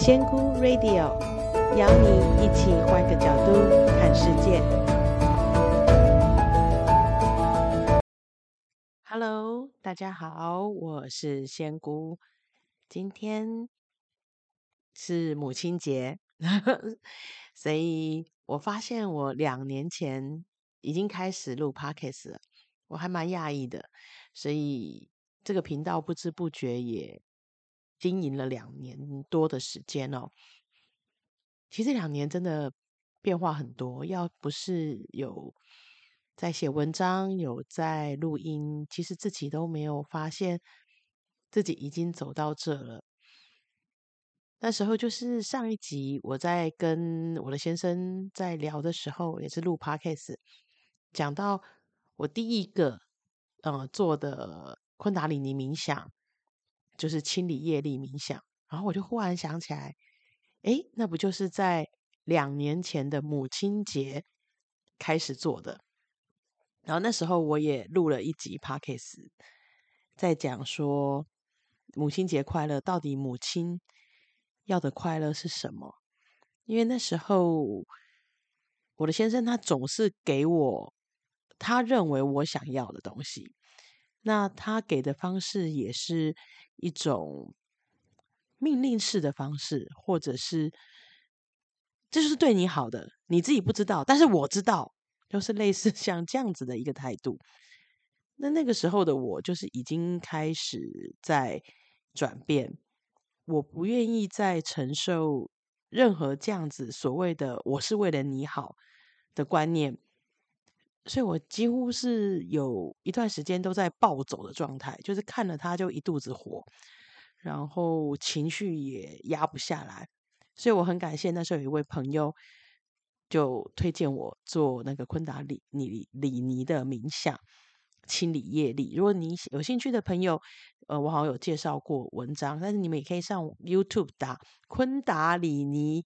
仙姑 Radio 邀你一起换个角度看世界。Hello，大家好，我是仙姑。今天是母亲节，所以我发现我两年前已经开始录 Podcast 了，我还蛮讶异的。所以这个频道不知不觉也经营了两年多的时间哦。其实这两年真的变化很多，要不是有在写文章、有在录音，其实自己都没有发现自己已经走到这了。那时候就是上一集我在跟我的先生在聊的时候，也是录 Podcast，讲到我第一个。呃，做的昆达里尼冥想就是清理业力冥想，然后我就忽然想起来，诶，那不就是在两年前的母亲节开始做的？然后那时候我也录了一集 Podcast，在讲说母亲节快乐，到底母亲要的快乐是什么？因为那时候我的先生他总是给我。他认为我想要的东西，那他给的方式也是一种命令式的方式，或者是这就是对你好的，你自己不知道，但是我知道，就是类似 像这样子的一个态度。那那个时候的我，就是已经开始在转变，我不愿意再承受任何这样子所谓的“我是为了你好”的观念。所以我几乎是有一段时间都在暴走的状态，就是看了他就一肚子火，然后情绪也压不下来。所以我很感谢那时候有一位朋友就推荐我做那个昆达里尼里尼的冥想，清理业力。如果你有兴趣的朋友，呃，我好像有介绍过文章，但是你们也可以上 YouTube 打昆达里尼。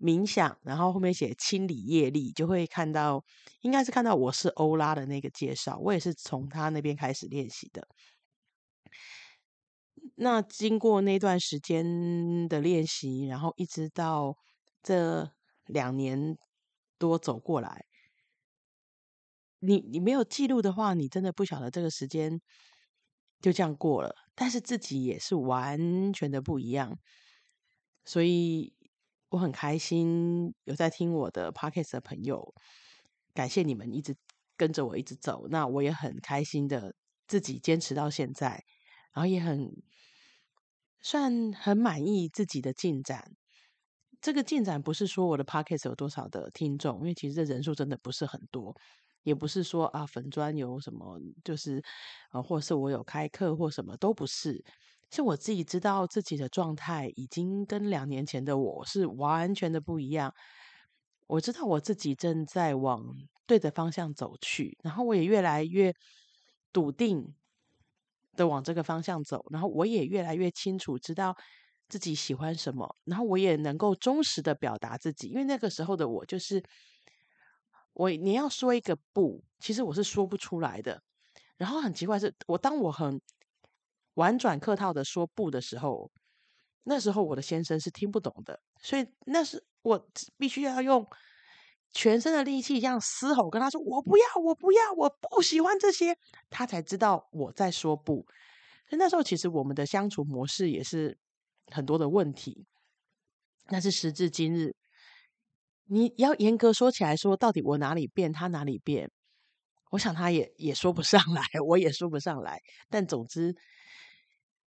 冥想，然后后面写清理业力，就会看到，应该是看到我是欧拉的那个介绍。我也是从他那边开始练习的。那经过那段时间的练习，然后一直到这两年多走过来，你你没有记录的话，你真的不晓得这个时间就这样过了。但是自己也是完全的不一样，所以。我很开心有在听我的 podcast 的朋友，感谢你们一直跟着我一直走。那我也很开心的自己坚持到现在，然后也很算很满意自己的进展。这个进展不是说我的 podcast 有多少的听众，因为其实这人数真的不是很多，也不是说啊粉专有什么，就是啊，或是我有开课或什么都不是。是我自己知道自己的状态已经跟两年前的我是完全的不一样。我知道我自己正在往对的方向走去，然后我也越来越笃定的往这个方向走，然后我也越来越清楚知道自己喜欢什么，然后我也能够忠实的表达自己。因为那个时候的我就是我，你要说一个不，其实我是说不出来的。然后很奇怪是，我当我很。婉转客套的说不的时候，那时候我的先生是听不懂的，所以那是我必须要用全身的力气这样嘶吼跟他说：“我不要，我不要，我不喜欢这些。”他才知道我在说不。所以那时候其实我们的相处模式也是很多的问题。但是时至今日，你要严格说起来说，到底我哪里变，他哪里变？我想他也也说不上来，我也说不上来。但总之。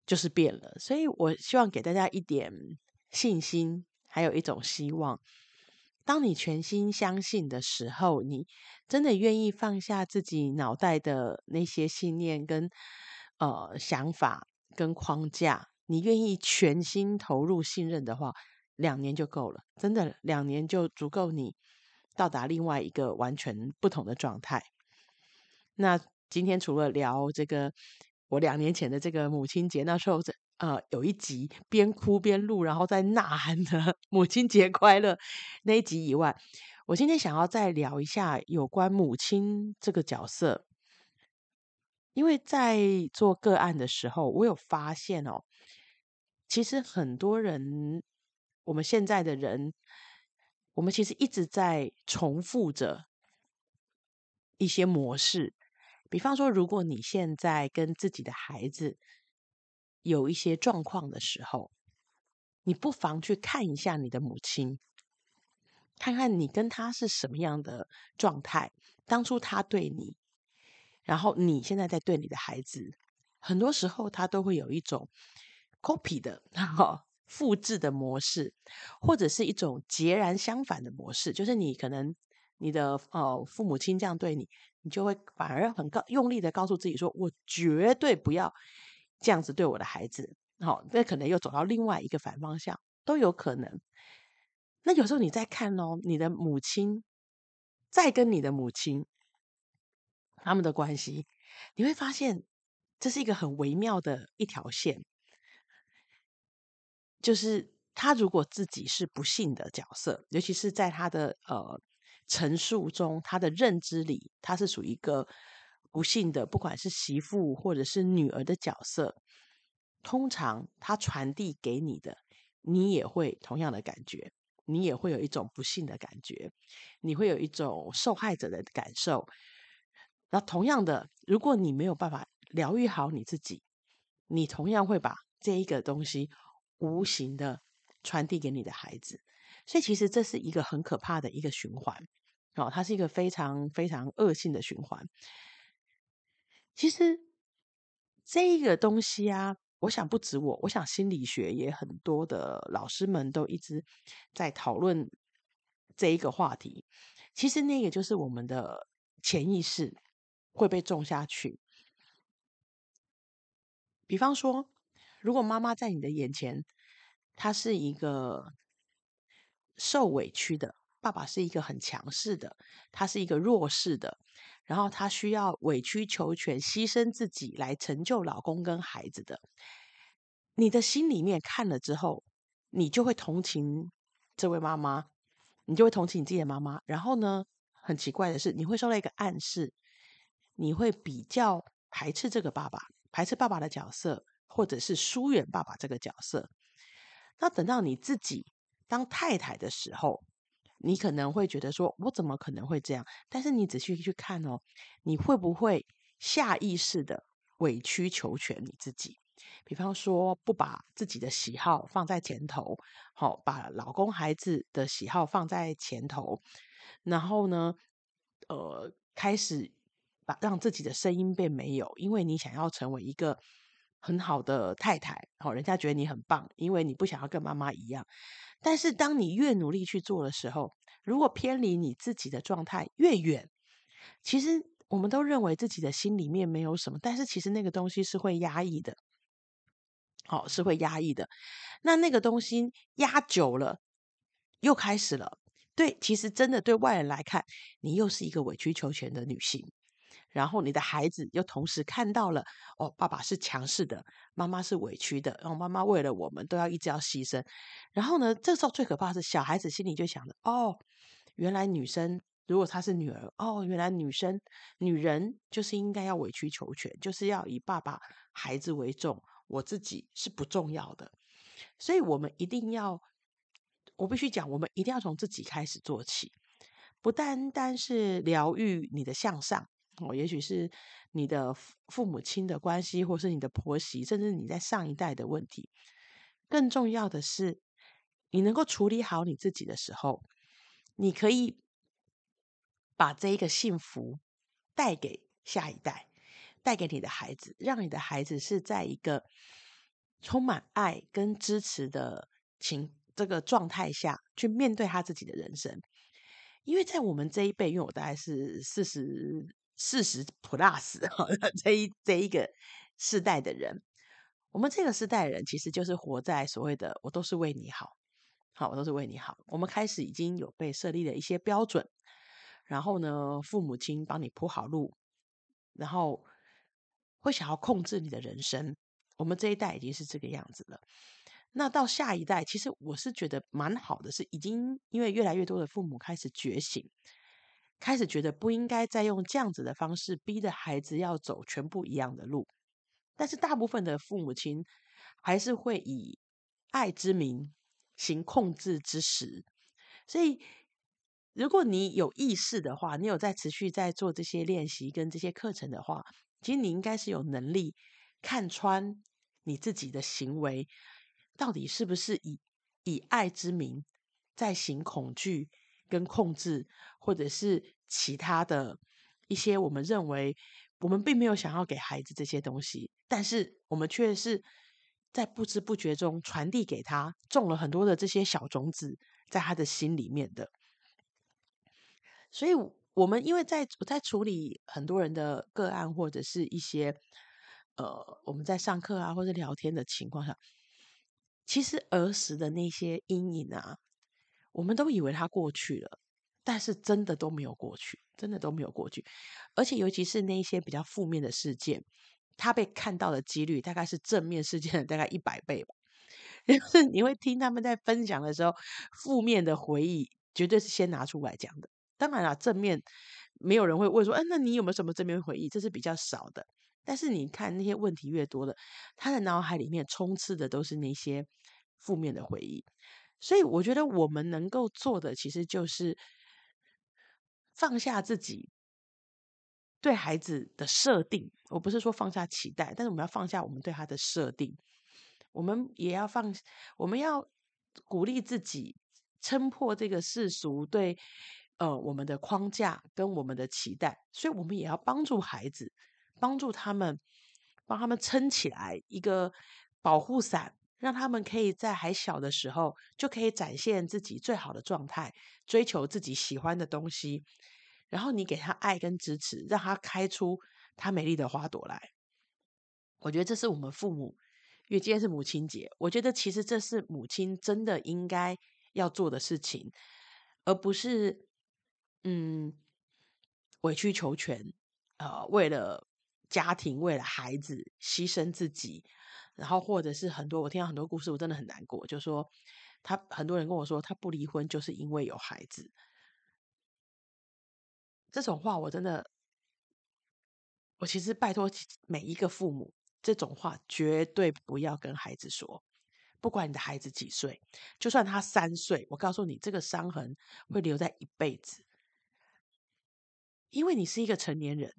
就是变了，所以我希望给大家一点信心，还有一种希望。当你全心相信的时候，你真的愿意放下自己脑袋的那些信念跟呃想法跟框架，你愿意全心投入信任的话，两年就够了，真的两年就足够你到达另外一个完全不同的状态。那今天除了聊这个。我两年前的这个母亲节，那时候呃有一集边哭边录，然后在呐喊的 “母亲节快乐”那一集以外，我今天想要再聊一下有关母亲这个角色，因为在做个案的时候，我有发现哦，其实很多人我们现在的人，我们其实一直在重复着一些模式。比方说，如果你现在跟自己的孩子有一些状况的时候，你不妨去看一下你的母亲，看看你跟他是什么样的状态。当初他对你，然后你现在在对你的孩子，很多时候他都会有一种 copy 的，然后复制的模式，或者是一种截然相反的模式，就是你可能你的呃父母亲这样对你，你就会反而很高用力的告诉自己说，我绝对不要这样子对我的孩子。好，那可能又走到另外一个反方向，都有可能。那有时候你在看哦，你的母亲再跟你的母亲他们的关系，你会发现这是一个很微妙的一条线。就是他如果自己是不幸的角色，尤其是在他的呃陈述中，他的认知里，他是属于一个不幸的，不管是媳妇或者是女儿的角色。通常他传递给你的，你也会同样的感觉，你也会有一种不幸的感觉，你会有一种受害者的感受。那同样的，如果你没有办法疗愈好你自己，你同样会把这一个东西。无形的传递给你的孩子，所以其实这是一个很可怕的一个循环哦，它是一个非常非常恶性的循环。其实这一个东西啊，我想不止我，我想心理学也很多的老师们都一直在讨论这一个话题。其实那个就是我们的潜意识会被种下去，比方说。如果妈妈在你的眼前，她是一个受委屈的；爸爸是一个很强势的，他是一个弱势的。然后他需要委曲求全、牺牲自己来成就老公跟孩子的。你的心里面看了之后，你就会同情这位妈妈，你就会同情你自己的妈妈。然后呢，很奇怪的是，你会受到一个暗示，你会比较排斥这个爸爸，排斥爸爸的角色。或者是疏远爸爸这个角色，那等到你自己当太太的时候，你可能会觉得说：“我怎么可能会这样？”但是你仔细去看哦，你会不会下意识的委曲求全你自己？比方说，不把自己的喜好放在前头，好，把老公孩子的喜好放在前头，然后呢，呃，开始把让自己的声音变没有，因为你想要成为一个。很好的太太，好，人家觉得你很棒，因为你不想要跟妈妈一样。但是当你越努力去做的时候，如果偏离你自己的状态越远，其实我们都认为自己的心里面没有什么，但是其实那个东西是会压抑的，好，是会压抑的。那那个东西压久了，又开始了。对，其实真的对外人来看，你又是一个委曲求全的女性。然后你的孩子又同时看到了，哦，爸爸是强势的，妈妈是委屈的，然后妈妈为了我们都要一直要牺牲。然后呢，这时候最可怕是小孩子心里就想着，哦，原来女生如果她是女儿，哦，原来女生女人就是应该要委曲求全，就是要以爸爸孩子为重，我自己是不重要的。所以我们一定要，我必须讲，我们一定要从自己开始做起，不单单是疗愈你的向上。哦，也许是你的父母亲的关系，或是你的婆媳，甚至你在上一代的问题。更重要的是，你能够处理好你自己的时候，你可以把这一个幸福带给下一代，带给你的孩子，让你的孩子是在一个充满爱跟支持的情这个状态下去面对他自己的人生。因为在我们这一辈，因为我大概是四十。四十 plus 这一这一个世代的人，我们这个世代的人其实就是活在所谓的“我都是为你好”，好，我都是为你好。我们开始已经有被设立了一些标准，然后呢，父母亲帮你铺好路，然后会想要控制你的人生。我们这一代已经是这个样子了。那到下一代，其实我是觉得蛮好的，是已经因为越来越多的父母开始觉醒。开始觉得不应该再用这样子的方式逼着孩子要走全部一样的路，但是大部分的父母亲还是会以爱之名行控制之实。所以，如果你有意识的话，你有在持续在做这些练习跟这些课程的话，其实你应该是有能力看穿你自己的行为到底是不是以以爱之名在行恐惧跟控制，或者是其他的一些我们认为我们并没有想要给孩子这些东西，但是我们却是在不知不觉中传递给他，种了很多的这些小种子。在他的心里面的，所以我们因为在在处理很多人的个案或者是一些呃我们在上课啊或者聊天的情况下，其实儿时的那些阴影啊，我们都以为他过去了，但是真的都没有过去，真的都没有过去，而且尤其是那些比较负面的事件，他被看到的几率大概是正面事件的大概一百倍吧。就是你会听他们在分享的时候，负面的回忆绝对是先拿出来讲的。当然了，正面没有人会问说：“哎，那你有没有什么正面回忆？”这是比较少的。但是你看那些问题越多的，他的脑海里面充斥的都是那些负面的回忆。所以我觉得我们能够做的，其实就是放下自己对孩子的设定。我不是说放下期待，但是我们要放下我们对他的设定。我们也要放，我们要鼓励自己，撑破这个世俗对呃我们的框架跟我们的期待，所以我们也要帮助孩子，帮助他们，帮他们撑起来一个保护伞，让他们可以在还小的时候就可以展现自己最好的状态，追求自己喜欢的东西，然后你给他爱跟支持，让他开出他美丽的花朵来。我觉得这是我们父母。因为今天是母亲节，我觉得其实这是母亲真的应该要做的事情，而不是嗯委曲求全，呃，为了家庭、为了孩子牺牲自己，然后或者是很多我听到很多故事，我真的很难过。就说他很多人跟我说，他不离婚就是因为有孩子，这种话我真的，我其实拜托每一个父母。这种话绝对不要跟孩子说，不管你的孩子几岁，就算他三岁，我告诉你，这个伤痕会留在一辈子。因为你是一个成年人，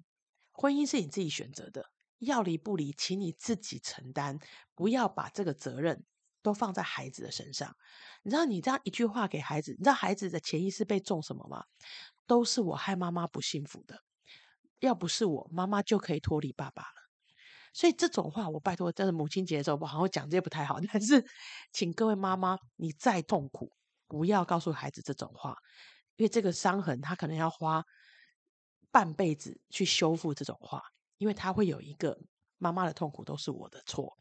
婚姻是你自己选择的，要离不离，请你自己承担，不要把这个责任都放在孩子的身上。你知道，你这样一句话给孩子，你知道孩子的潜意识被种什么吗？都是我害妈妈不幸福的，要不是我，妈妈就可以脱离爸爸了。所以这种话，我拜托，在母亲节的时候，我好像讲这些不太好。但是，请各位妈妈，你再痛苦，不要告诉孩子这种话，因为这个伤痕，他可能要花半辈子去修复这种话，因为他会有一个妈妈的痛苦都是我的错。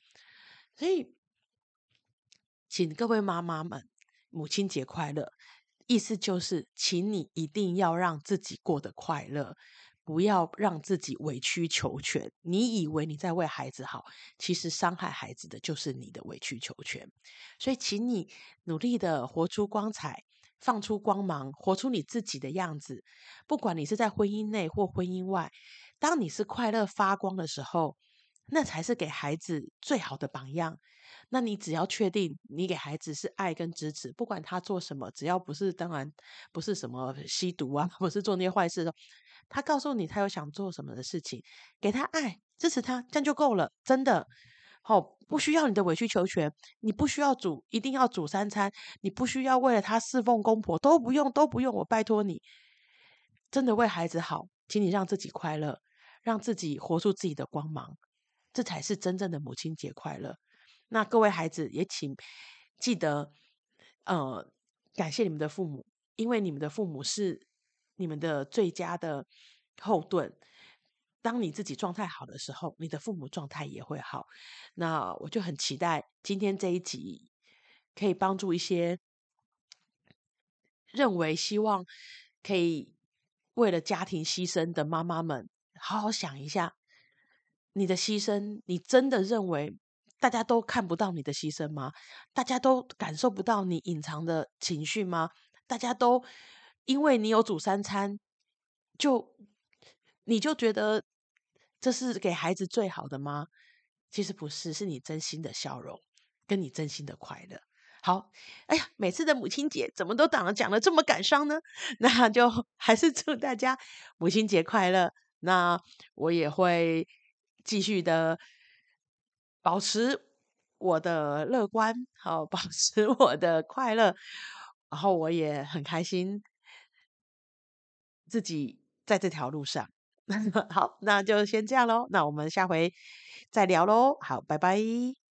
所以，请各位妈妈们，母亲节快乐！意思就是，请你一定要让自己过得快乐。不要让自己委曲求全。你以为你在为孩子好，其实伤害孩子的就是你的委曲求全。所以，请你努力的活出光彩，放出光芒，活出你自己的样子。不管你是在婚姻内或婚姻外，当你是快乐发光的时候，那才是给孩子最好的榜样。那你只要确定你给孩子是爱跟支持，不管他做什么，只要不是，当然不是什么吸毒啊，不是做那些坏事的。他告诉你他有想做什么的事情，给他爱，支持他，这样就够了。真的，好，不需要你的委曲求全，你不需要煮，一定要煮三餐，你不需要为了他侍奉公婆，都不用，都不用。我拜托你，真的为孩子好，请你让自己快乐，让自己活出自己的光芒，这才是真正的母亲节快乐。那各位孩子也请记得，呃，感谢你们的父母，因为你们的父母是。你们的最佳的后盾。当你自己状态好的时候，你的父母状态也会好。那我就很期待今天这一集可以帮助一些认为希望可以为了家庭牺牲的妈妈们，好好想一下，你的牺牲，你真的认为大家都看不到你的牺牲吗？大家都感受不到你隐藏的情绪吗？大家都。因为你有煮三餐，就你就觉得这是给孩子最好的吗？其实不是，是你真心的笑容，跟你真心的快乐。好，哎呀，每次的母亲节怎么都讲的讲的这么感伤呢？那就还是祝大家母亲节快乐。那我也会继续的保持我的乐观，好，保持我的快乐，然后我也很开心自己在这条路上。好，那就先这样喽。那我们下回再聊喽。好，拜拜。